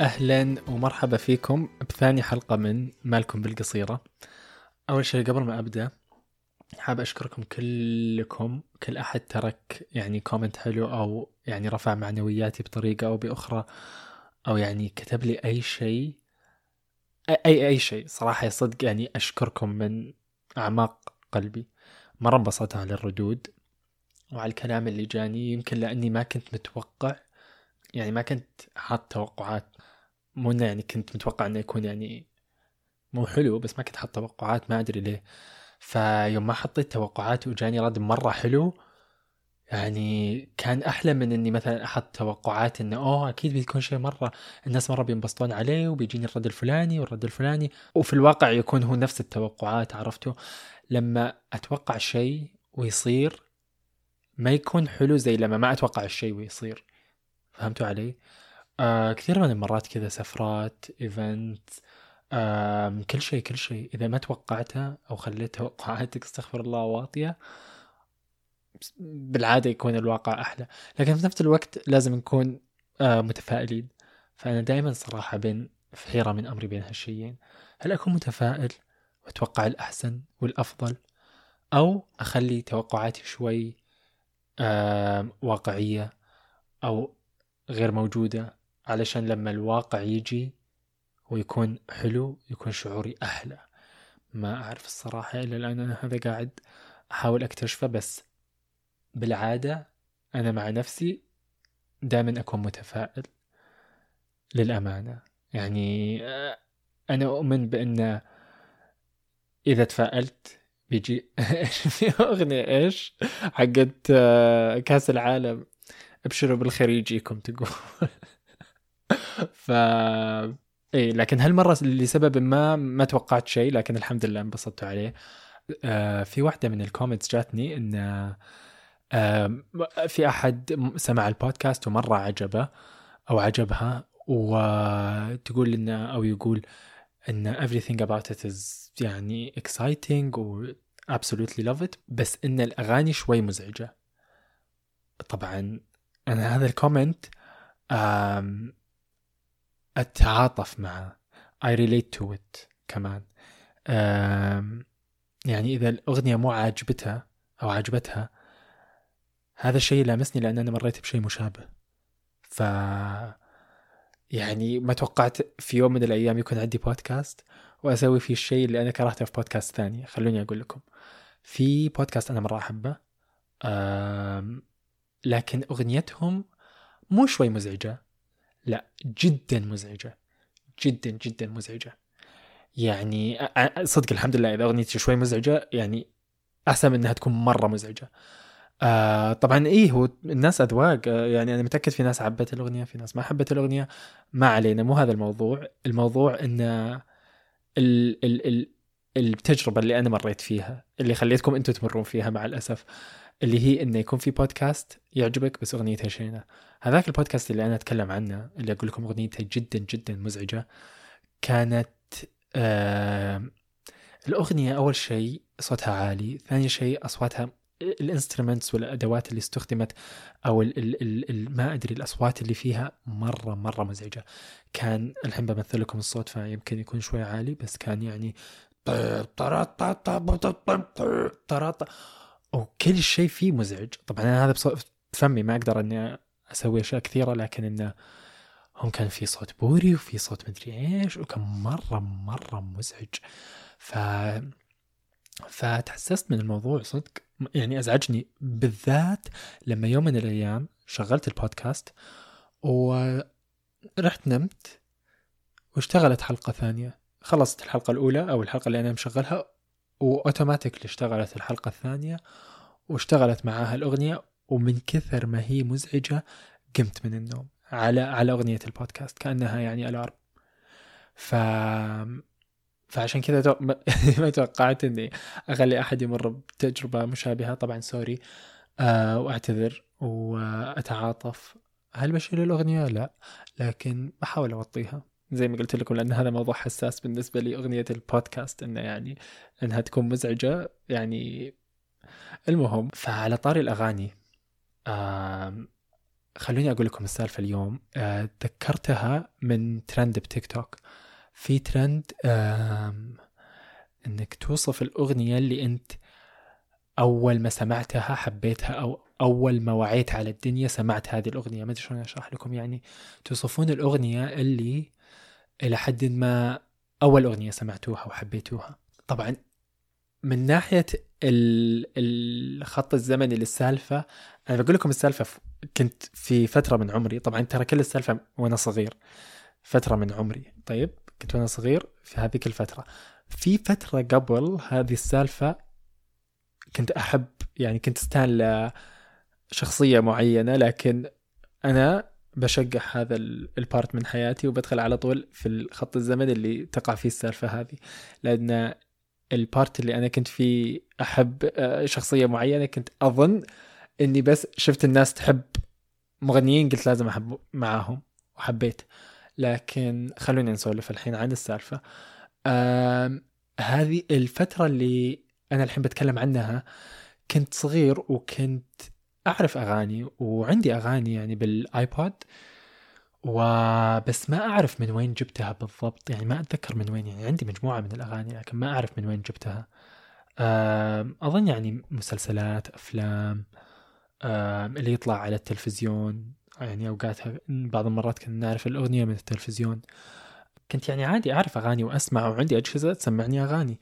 أهلا ومرحبا فيكم بثاني حلقة من مالكم بالقصيرة. أول شيء قبل ما أبدأ حاب أشكركم كلكم كل أحد ترك يعني comment حلو أو يعني رفع معنوياتي بطريقة أو بأخرى أو يعني كتب لي أي شيء اي اي شيء. صراحة صدق يعني أشكركم من أعماق قلبي. مره انبسطت على الردود وعلى الكلام اللي جاني يمكن لأني ما كنت متوقع يعني ما كنت حاط توقعات مو إنه يعني كنت متوقع إنه يكون يعني مو حلو بس ما كنت حاط توقعات ما أدري ليه. فيوم ما حطيت توقعات وجاني رد مرة حلو يعني كان أحلى من إني مثلا أحط توقعات إنه أوه أكيد بيكون شيء مرة الناس مرة بينبسطون عليه وبيجيني الرد الفلاني والرد الفلاني وفي الواقع يكون هو نفس التوقعات عرفتوا؟ لما أتوقع شيء ويصير ما يكون حلو زي لما ما أتوقع الشيء ويصير. فهمتوا علي؟ آه كثير من المرات كذا سفرات إيفنت آه كل شيء كل شيء. إذا ما توقعته أو خليت توقعاتك استغفر الله واطية بالعادة يكون الواقع أحلى. لكن في نفس الوقت لازم نكون آه متفائلين. فأنا دائما صراحة بين في حيرة من أمري بين هالشيئين. هل أكون متفائل وأتوقع الأحسن والأفضل؟ أو أخلي توقعاتي شوي آه واقعية أو غير موجودة علشان لما الواقع يجي ويكون حلو يكون شعوري أحلى. ما أعرف الصراحة إلا الآن أنا هذا قاعد أحاول أكتشفه بس بالعادة أنا مع نفسي دائما أكون متفائل للأمانة. يعني آه، أنا أؤمن بأن إذا تفائلت بيجي في أغنية إيش حقت آه، كأس العالم؟ ابشروا بالخير يجيكم تقول. ف اي لكن هالمرة لسبب ما ما توقعت شيء لكن الحمد لله انبسطت عليه. آه في واحدة من ال comments جاتني إن آه في أحد سمع البودكاست ومرة عجبه أو عجبها وتقول إنه أو يقول إن everything about it is يعني exciting و absolutely love it بس إن الأغاني شوي مزعجة. طبعا أنا هذا الكومنت أتعاطف معه. I relate to it كمان. يعني إذا الأغنية مو عاجبتها أو عجبتها هذا الشيء لامسني لأن أنا مريت بشيء مشابه. ف يعني ما توقعت في يوم من الأيام يكون عندي بودكاست وأسوي فيه الشيء اللي أنا كرهته في بودكاست ثاني. خلوني أقول لكم. في بودكاست أنا مرة أحبه. لكن أغنيتهم مو شوي مزعجة. لا جدا مزعجة. جدا جدا مزعجة. يعني صدق الحمد لله إذا أغنيتي شوي مزعجة يعني أحسن من إنها تكون مرة مزعجة. آه طبعا إيه هو الناس أذواق. آه يعني أنا متأكد في ناس حبت الأغنية في ناس ما حبت الأغنية. ما علينا مو هذا الموضوع. الموضوع إن ال ال ال التجربة اللي أنا مريت فيها اللي خليتكم أنتم تمرون فيها مع الأسف. اللي هي انه يكون في بودكاست يعجبك بس اغنيتها شينه هذاك البودكاست اللي أنا اتكلم عنه اللي أقول لكم اغنيتها جدا جدا مزعجه كانت آه الاغنيه اول شيء صوتها عالي ثاني شيء اصواتها الانسترومنتس والادوات اللي استخدمت أو ال ال ال ما ادري الاصوات اللي فيها مره مره مزعجه كان الحين بمثل لكم الصوت فيمكن يكون شوي عالي بس كان يعني وكل شيء فيه مزعج. طبعا أنا هذا بفمي ما أقدر إني أسوي أشياء كثيرة لكن إنه هم كان في صوت بوري وفي صوت مدري إيش وكان مرة مرة مزعج. ف فتحسست من الموضوع صدق. يعني أزعجني بالذات لما يوم من الأيام شغلت البودكاست ورحت نمت واشتغلت حلقة ثانية. خلصت الحلقة الأولى أو الحلقة اللي أنا مشغلها وأوتوماتيكلي اشتغلت الحلقة الثانية واشتغلت معاها الأغنية ومن كثر ما هي مزعجة قمت من النوم على على أغنية البودكاست كأنها يعني ألارم ف فعشان كذا. ما توقعت إني أخلي أحد يمر بتجربة مشابهة طبعا سوري أه وأعتذر وأتعاطف هل بشيل الأغنية؟ لا لكن بحاول أوطيها زي ما قلت لكم لأن هذا موضوع حساس بالنسبة لي اغنيه البودكاست إنه يعني إنها تكون مزعجة يعني المهم. فعلى طاري الأغاني خلوني أقول لكم السالفة اليوم. آه، تذكرتها من ترند بتيك توك. في ترند آم، إنك توصف الأغنية اللي أنت أول ما سمعتها حبيتها أو أول ما وعيت على الدنيا سمعت هذه الأغنية. ما أدري شلون أشرح لكم يعني توصفون الأغنية اللي إلى حد ما أول أغنية سمعتوها وحبيتوها. طبعا من ناحية ال- الخط الزمني للسالفة أنا بقول لكم السالفة كنت في فترة من عمري. طبعا ترى كل السالفة وأنا صغير. فترة من عمري. طيب كنت وأنا صغير في هذيك الفترة. في فترة قبل هذه السالفة كنت أحب يعني كنت أستاهل شخصية معينة لكن أنا بشقح هذا ال- ال part من حياتي وبدخل على طول في الخط الزمني اللي تقع فيه السالفة هذه. لأن ال part اللي أنا كنت فيه أحب آه، شخصية معينة كنت أظن إني بس شفت الناس تحب مغنيين قلت لازم أحب معاهم وحبيت. لكن خلونا نسولف الحين عن السالفة. هذه الفترة اللي أنا الحين بتكلم عنها كنت صغير وكنت أعرف أغاني وعندي أغاني يعني بالايبود وبس ما أعرف من وين جبتها بالضبط. يعني ما أتذكر من وين يعني عندي مجموعة من الأغاني لكن ما أعرف من وين جبتها. أظن يعني مسلسلات أفلام اللي يطلع على التلفزيون. يعني أوقاتها بعض المرات كنا نعرف الأغنية من التلفزيون. كنت يعني عادي أعرف أغاني وأسمع وعندي أجهزة تسمعني أغاني.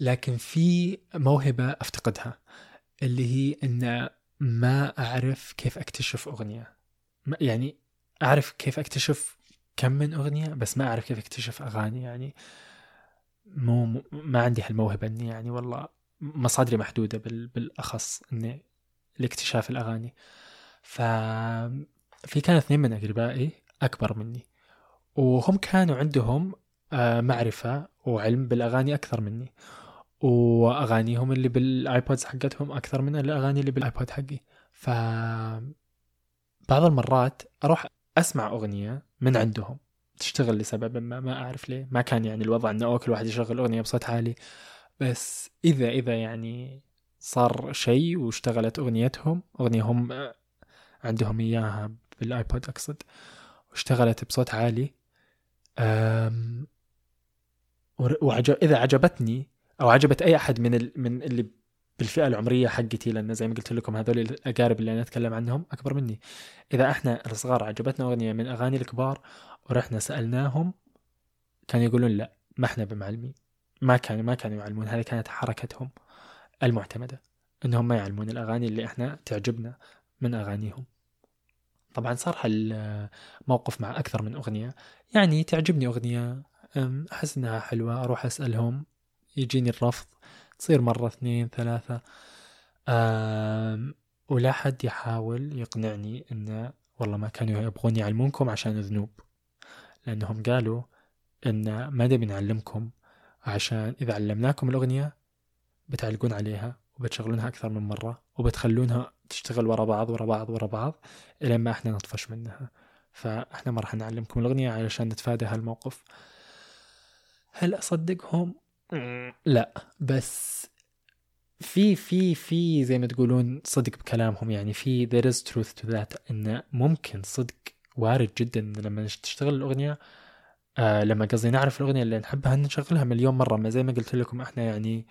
لكن في موهبة أفتقدها اللي هي إن ما أعرف كيف أكتشف أغنية. ما- يعني أعرف كيف أكتشف كم من أغنية بس ما أعرف كيف أكتشف أغاني يعني مو ما عندي هالموهبة إني يعني والله مصادري محدودة بال بالأخص إني لاكتشاف الأغاني. ف في كان اثنين من أقربائي أكبر مني وهم كانوا عندهم آه، معرفة وعلم بالأغاني أكثر مني. وأغانيهم اللي بال iPods حقتهم أكثر من الأغاني اللي بال iPod حقي. ف بعض المرات أروح أسمع أغنية من عندهم تشتغل لسبب ما ما أعرف ليه. ما كان يعني الوضع إنه أوه كل واحد يشغل أغنية بصوت عالي. بس إذا إذا يعني صار شيء واشتغلت أغنيتهم اغنيه هم آه، عندهم إياها بالايبود أقصد واشتغلت بصوت عالي أم وعجب إذا عجبتني أو عجبت أي أحد من ال... من اللي بالفئة العمرية حقتي لأن زي ما قلت لكم هذول الأقارب اللي أنا أتكلم عنهم أكبر مني. إذا إحنا الصغار عجبتنا أغنية من أغاني الكبار ورحنا سألناهم كانوا يقولون لا ما إحنا بمعلمين. ما كانوا ما كانوا يعلمون. هذه كانت حركتهم المعتمدة إنهم ما يعلمون الأغاني اللي إحنا تعجبنا من أغانيهم. طبعا صار هالموقف مع أكثر من أغنية. يعني تعجبني أغنية أحس إنها حلوة أروح أسألهم يجيني الرفض تصير مرة اثنين ثلاثة. ولا حد يحاول يقنعني انه والله ما كانوا يبغون يعلمونكم عشان ذنوب لأنهم قالوا إن ما نبي نعلمكم عشان إذا علمناكم الأغنية بتعلقون عليها وبتشغلونها أكثر من مرة وبتخلونها تشتغل ورا بعض ورا بعض ورا بعض الين ما إحنا نطفش منها. فإحنا ما راح نعلمكم الأغنية علشان نتفادى هالموقف. هل أصدقهم؟ لا بس في في في زي ما تقولون صدق بكلامهم يعني في there is truth to that انه ممكن صدق وارد جدا لما تشتغل الأغنية آه لما قصدي نعرف الأغنية اللي نحبها نشغلها مليون مرة. ما زي ما قلت لكم إحنا يعني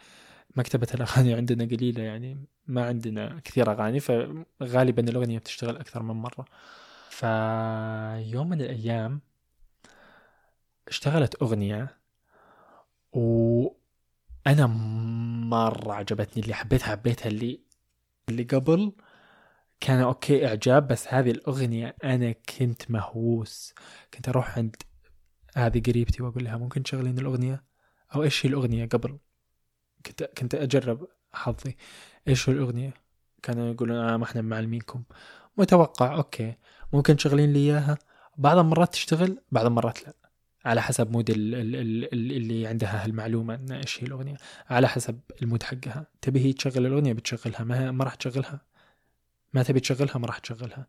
مكتبة الأغاني عندنا قليلة يعني ما عندنا كثير أغاني فغالبا الأغنية بتشتغل أكثر من مرة. فيوم من الأيام اشتغلت أغنية وأنا مرة عجبتني اللي حبيتها حبيتها اللي اللي قبل. كان أوكي إعجاب بس هذه الأغنية أنا كنت مهووس. كنت أروح عند هذه قريبتي وأقول لها ممكن تشغلين الأغنية؟ أو إيش هي الأغنية قبل؟ كنت كنت أجرب حظي. إيش هو الأغنية؟ كانوا يقولون آه ما إحنا معلمينكم. متوقع okay. ممكن تشغلين لي إياها؟ بعض المرات تشتغل بعض المرات لا. على حسب mood ال- ال- ال- ال- اللي عندها هالمعلومة إن إيش هي الأغنية. على حسب ال mood حقها. تبي هي تشغل الأغنية بتشغلها. ما ما راح تشغلها. ما تبي تشغلها ما راح تشغلها.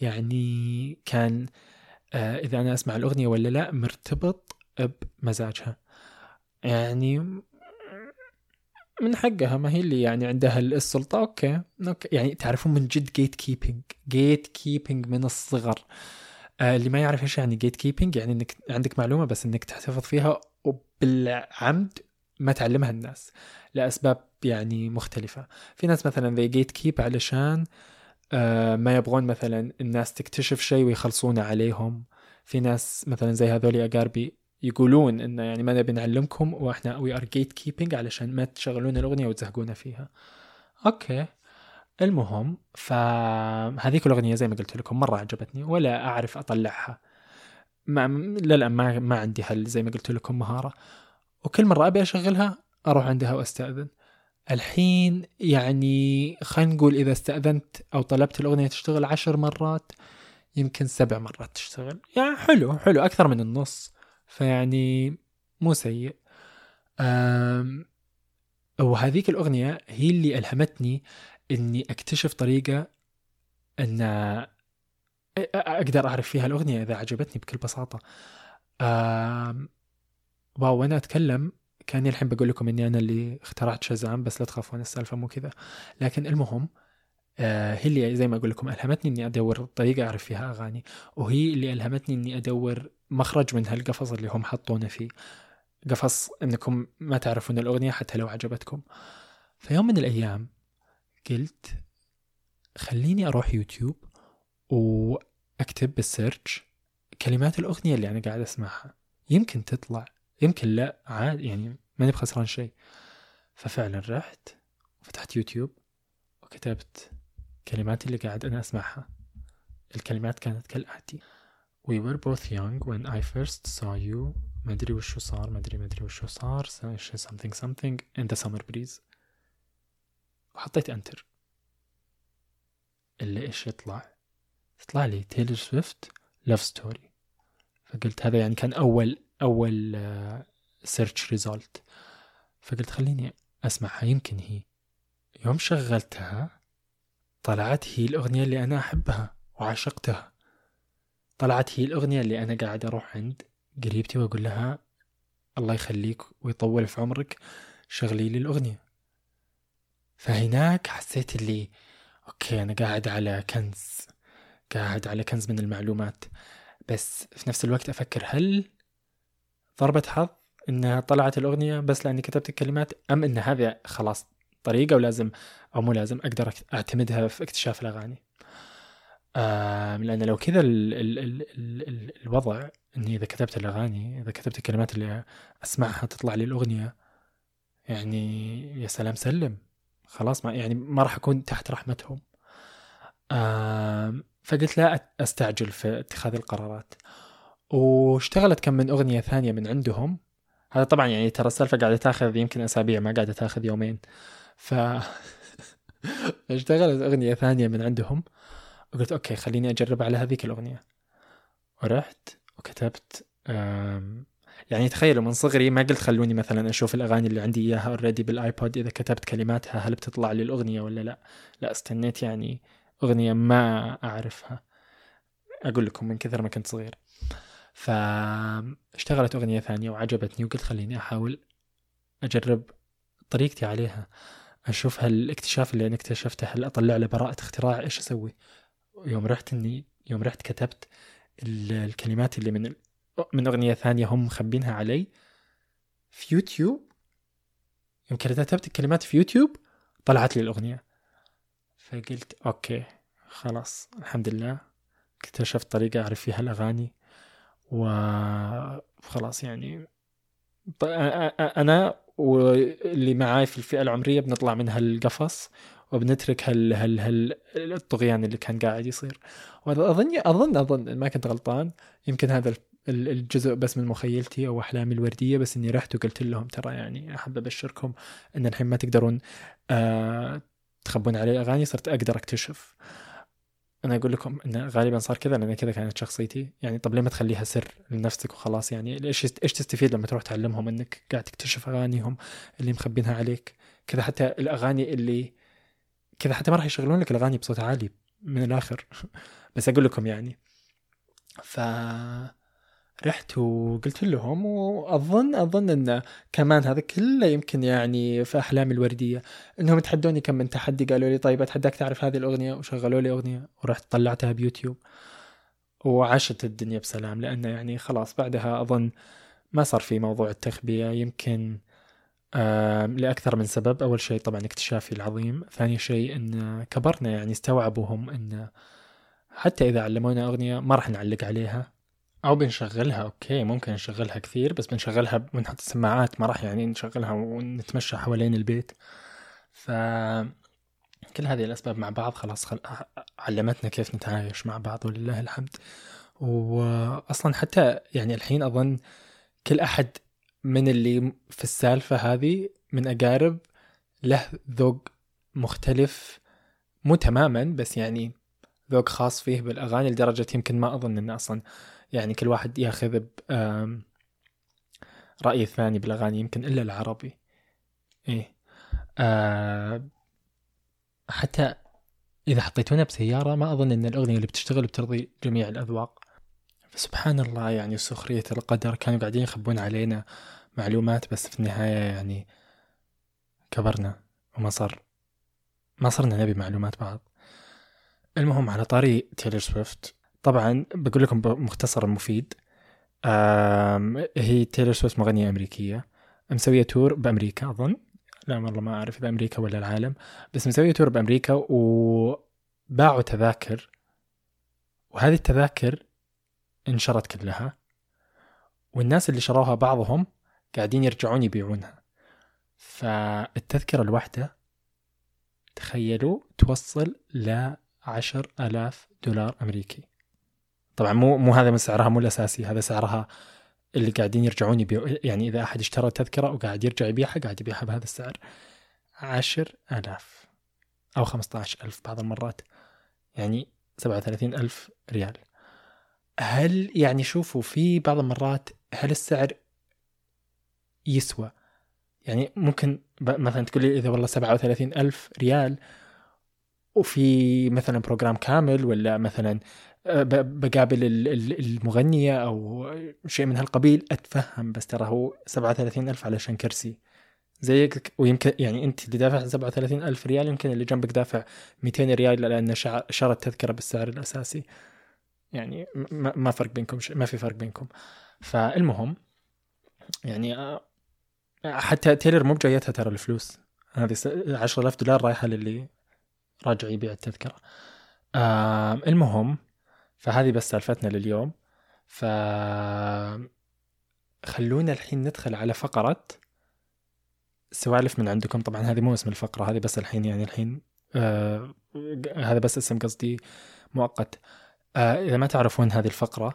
يعني كان آه إذا أنا أسمع الأغنية ولا لا مرتبط بمزاجها. يعني من حقها. ما هي اللي يعني عندها السلطة. okay. okay. يعني تعرفون من جد gatekeeping gatekeeping من الصغر. آه اللي ما يعرف إيش يعني gatekeeping يعني إنك عندك معلومة بس إنك تحتفظ فيها وبالعمد ما تعلمها الناس لأسباب يعني مختلفة. في ناس مثلا they gatekeep علشان آه ما يبغون مثلا الناس تكتشف شيء ويخلصونه عليهم. في ناس مثلا زي هذول اقاربي يقولون انه يعني ما نبي نعلمكم وإحنا we are gatekeeping علشان ما تشغلون الأغنية وتزهقونا فيها. okay. المهم فهذيك الأغنية زي ما قلت لكم مرة عجبتني ولا أعرف أطلعها. ما للآن ما ما عندي هل زي ما قلت لكم مهارة. وكل مرة أبي أشغلها أروح عندها وأستأذن. الحين يعني خلينا نقول إذا استأذنت أو طلبت الأغنية تشتغل عشر مرات يمكن سبع مرات تشتغل. يعني حلو حلو أكثر من النص. فيعني مو سيء. وهذيك الأغنية هي اللي ألهمتني إني أكتشف طريقة أن أقدر أعرف فيها الأغنية إذا عجبتني بكل بساطة. واو وأنا أتكلم كأني الحين بقول لكم إني أنا اللي اخترعت شازام بس لا تخافون السالفة مو كذا. لكن المهم آه، هي اللي زي ما أقول لكم ألهمتني إني أدور طريقة أعرف فيها أغاني وهي اللي ألهمتني إني أدور مخرج من هالقفص اللي هم حطونا فيه. قفص إنكم ما تعرفون الأغنية حتى لو عجبتكم. في يوم من الأيام قلت خليني أروح يوتيوب وأكتب بالسيرش كلمات الأغنية اللي أنا قاعد أسمعها. يمكن تطلع يمكن لا عادي يعني ماني بخسران شيء. ففعلا رحت فتحت يوتيوب وكتبت كلمات اللي قاعد أنا أسمعها. الكلمات كانت كالآتي. We were both young when I first saw you. ما أدري وشو صار ما أدري وشو صار. Something something in the summer breeze. وحطيت انتر اللي إيش يطلع؟ تطلع لي تيلر سويفت Love Story فقلت هذا يعني كان اول أول search uh, result فقلت خليني أسمعها. يمكن هي. يوم شغلتها طلعت هي الأغنية اللي أنا أحبها وعشقتها. طلعت هي الأغنية اللي أنا قاعد أروح عند قريبتي وأقول لها الله يخليك ويطول في عمرك شغلي لي الأغنية. فهناك حسيت اللي أوكي أنا قاعد على كنز قاعد على كنز من المعلومات. بس في نفس الوقت أفكر هل ضربة حظ إنها طلعت الأغنية بس لأني كتبت الكلمات أم إن هذا خلاص طريقة ولازم أو مو لازم أقدر أعتمدها في اكتشاف الأغاني؟ لأن لو كذا ال ال ال ال الوضع إني إذا كتبت الأغاني إذا كتبت الكلمات اللي أسمعها تطلع لي الأغنية يعني يا سلام سلم. خلاص ما يعني ما راح أكون تحت رحمتهم. فقلت لا أستعجل في اتخاذ القرارات. واشتغلت كم من أغنية ثانية من عندهم. هذا طبعا يعني ترى السالفة قاعدة تأخذ يمكن أسابيع ما قاعدة تأخذ يومين. ف اشتغلت أغنية ثانية من عندهم. وقلت أوكي خليني أجرب على هذيك الأغنية. ورحت وكتبت يعني تخيلوا من صغري ما قلت خلوني مثلا أشوف الأغاني اللي عندي إياها already بال iPod إذا كتبت كلماتها هل بتطلع لي الأغنية ولا لا؟ لا استنيت يعني أغنية ما أعرفها. أقول لكم من كثر ما كنت صغير. فاشتغلت أغنية ثانية وعجبتني وقلت خليني أحاول أجرب طريقتي عليها. أشوف هالاكتشاف اللي أنا اكتشفته هل أطلع له براءة اختراع إيش أسوي؟ يوم رحت اني يوم رحت كتبت الكلمات اللي من من أغنية ثانية هم مخبينها علي. في يوتيوب يوم كتبت الكلمات في يوتيوب طلعت لي الأغنية. فقلت okay خلاص الحمد لله. اكتشفت طريقة أعرف فيها الأغاني وخلاص يعني. أنا واللي معاي في الفئة العمرية بنطلع من هالقفص وبنترك هال هال هال الطغيان اللي كان قاعد يصير. واظن أظن أظن ما كنت غلطان. يمكن هذا الجزء بس من مخيلتي أو أحلامي الوردية بس إني رحت وقلت لهم ترى يعني أحب أبشركم إن الحين ما تقدرون آه تخبون علي اغاني صرت أقدر أكتشف. أنا أقول لكم انه غالبا صار كذا لأن كذا كانت شخصيتي. يعني طب ليه ما تخليها سر لنفسك وخلاص؟ يعني إيش إيش تستفيد لما تروح تعلمهم إنك قاعد تكتشف أغانيهم اللي مخبينها عليك؟ كذا حتى الأغاني اللي كذا حتى ما راح يشغلون لك الأغاني بصوت عالي من الآخر. بس أقول لكم يعني. ف رحت وقلت لهم واظن أظن إن كمان هذا كله يمكن يعني في أحلامي الوردية. إنهم يتحدوني كم من تحدي قالوا لي طيب أتحداك تعرف هذه الأغنية؟ وشغلوا لي أغنية ورحت طلعتها بيوتيوب. وعاشت الدنيا بسلام لأنه يعني خلاص بعدها أظن ما صار في موضوع التخبية. يمكن لأكثر من سبب. أول شيء طبعا اكتشافي العظيم. ثاني شيء أن كبرنا يعني استوعبوا هم أن حتى إذا علمونا أغنية ما راح نعلق عليها. أو بنشغلها أوكي ممكن نشغلها كثير بس بنشغلها بنحط السماعات ما راح يعني نشغلها ونتمشى حوالين البيت. ف كل هذه الأسباب مع بعض خلاص خل... علمتنا كيف نتعايش مع بعض ولله الحمد. وأصلا حتى يعني الحين أظن كل أحد من اللي في السالفة هذه من أقارب له ذوق مختلف مو تماما بس يعني ذوق خاص فيه بالأغاني لدرجة يمكن ما أظن أنه أصلا يعني كل واحد ياخذ رأي ثاني بالأغاني يمكن إلا العربي. إيه. آه حتى إذا حطيتونا بسيارة ما أظن أن الأغنية اللي بتشتغل بترضي جميع الأذواق. فسبحان الله يعني سخرية القدر كانوا قاعدين يخبون علينا معلومات بس في النهاية يعني كبرنا وما صار ما صرنا نبي معلومات بعض. المهم على طاري تيلر سويفت طبعا بقول لكم بمختصر مفيد. هي تيلر سويفت مغنية أمريكية مسوية tour بأمريكا أظن. لا والله ما أعرف إذا أمريكا ولا العالم. بس مسوية تور بأمريكا وباعوا تذاكر وهذه التذاكر انشرت كلها والناس اللي شروها بعضهم قاعدين يرجعون يبيعونها. فالتذكرة الواحدة تخيلوا توصل ل عشر ألاف دولار أمريكي. طبعا مو مو هذا من سعرها مو الأساسي هذا سعرها اللي قاعدين يرجعون يبيعوا يعني إذا أحد اشترى تذكرة وقاعد يرجع يبيعها قاعد يبيعها بهذا السعر. عشر ألاف أو خمسة عشر ألف بعض المرات يعني سبعة وثلاثين ألف ريال. هل يعني شوفوا في بعض المرات هل السعر يسوى؟ يعني ممكن مثلا تقول لي إذا والله سبعة وثلاثين ألف ريال وفي مثلا بروجرام كامل ولا مثلا بقابل المغنية أو شيء من هالقبيل أتفهم بس ترى هو سبعة وثلاثين ألف علشان كرسي. زيك ويمكن يعني أنت اللي دافع سبعة وثلاثين ألف ريال يمكن اللي جنبك دافع 200 ريال لأن شرى التذكرة بالسعر الأساسي. يعني ما فرق بينكم ما في فرق بينكم. فالمهم يعني آه، حتى تيلر مو بجايتها ترى الفلوس. هذه 10000 دولار رايحة للي راجع يبيع التذكرة. آه المهم فهذه بس سالفتنا لليوم. ف خلونا الحين ندخل على فقرة سوالف من عندكم. طبعا هذه مو اسم الفقرة هذه بس الحين يعني الحين آه هذا بس اسم قصدي مؤقت. آه إذا ما تعرفون هذه الفقرة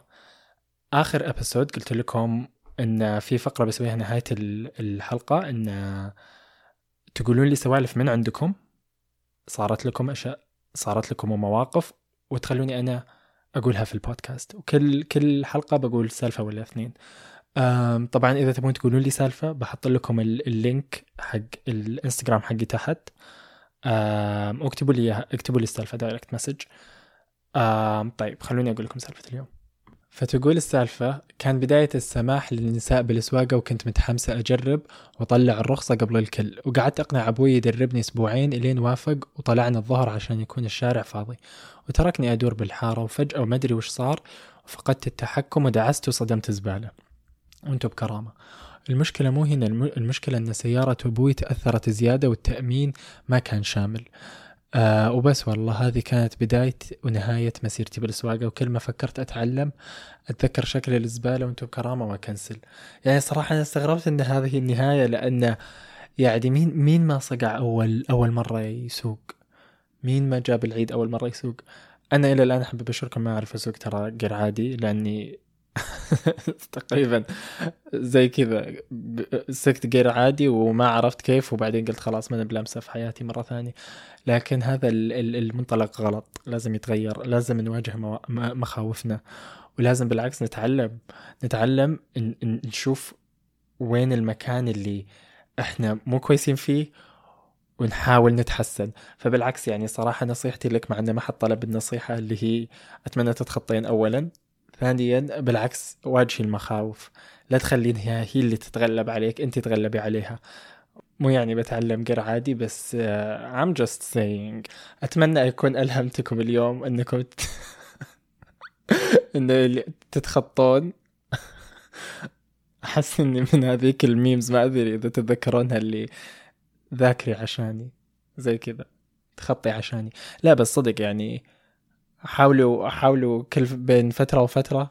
آخر أبيسود قلت لكم إن في فقرة بسويها نهاية الحلقة إن تقولون لي سوالف من عندكم. صارت لكم أشياء صارت لكم مواقف وتخلوني أنا أقولها في البودكاست. وكل كل حلقة بقول سالفة ولا اثنين. طبعا إذا تبون تقولون لي سالفة بحط لكم ال link حق الإنستغرام حقي تحت. واكتبوا لي اكتبوا لي السالفة direct message طيب خلوني أقول لكم سالفة اليوم. فتقول السالفة كان بداية السماح للنساء بالسواقة وكنت متحمسة أجرب وطلع الرخصة قبل الكل. وقعدت أقنع أبوي يدربني أسبوعين إلين وافق وطلعنا الظهر عشان يكون الشارع فاضي. وتركني أدور بالحارة وفجأة وما أدري وش صار وفقدت التحكم ودعست وصدمت زبالة. وانتو بكرامة. المشكلة مو هنا المشكلة أن سيارة أبوي تأثرت زيادة والتأمين ما كان شامل. آه وبس والله هذه كانت بداية ونهاية مسيرتي بالسواقة وكل ما فكرت أتعلم أتذكر شكل الزبالة وأنتم كرامة ما كنسل. يعني صراحة أنا استغربت أن هذه النهاية لأن يعني مين مين ما صقع أول أول مرة يسوق؟ مين ما جاب العيد أول مرة يسوق؟ أنا إلى الآن أحب أبشركم ما أعرف أسوق ترى غير عادي لأني تقريبا زي كذا. سكت غير عادي وما عرفت كيف وبعدين قلت خلاص ما بلمسه في حياتي مرة ثانية. لكن هذا المنطلق غلط. لازم يتغير. لازم نواجه مخاوفنا. ولازم بالعكس نتعلم. نتعلم نشوف وين المكان اللي إحنا مو كويسين فيه ونحاول نتحسن. فبالعكس يعني صراحة نصيحتي لك مع أنه ما حد طلب النصيحة اللي هي أتمنى تتخطين أولا. ثانيا بالعكس واجهي المخاوف. لا تخلينها هي اللي تتغلب عليك انت تتغلبي عليها. مو يعني بتعلم قر عادي بس uh, I'm just saying. أتمنى أكون ألهمتكم اليوم أنكم ت... إنه تتخطون. أحس إني من هذيك الميمز ما أدري إذا تتذكرونها اللي ذاكري عشاني. زي كذا. تخطي عشاني. لا بس صدق يعني حاولوا حاولوا كل بين فترة وفترة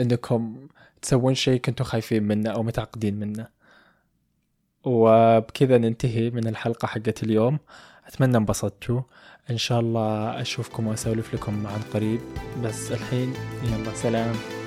إنكم تسوون شيء كنتوا خايفين منه أو متعقدين منه. وبكذا ننتهي من الحلقة حقت اليوم. أتمنى انبسطتوا. إن شاء الله أشوفكم وأسولف لكم عن قريب. بس الحين يلا سلام.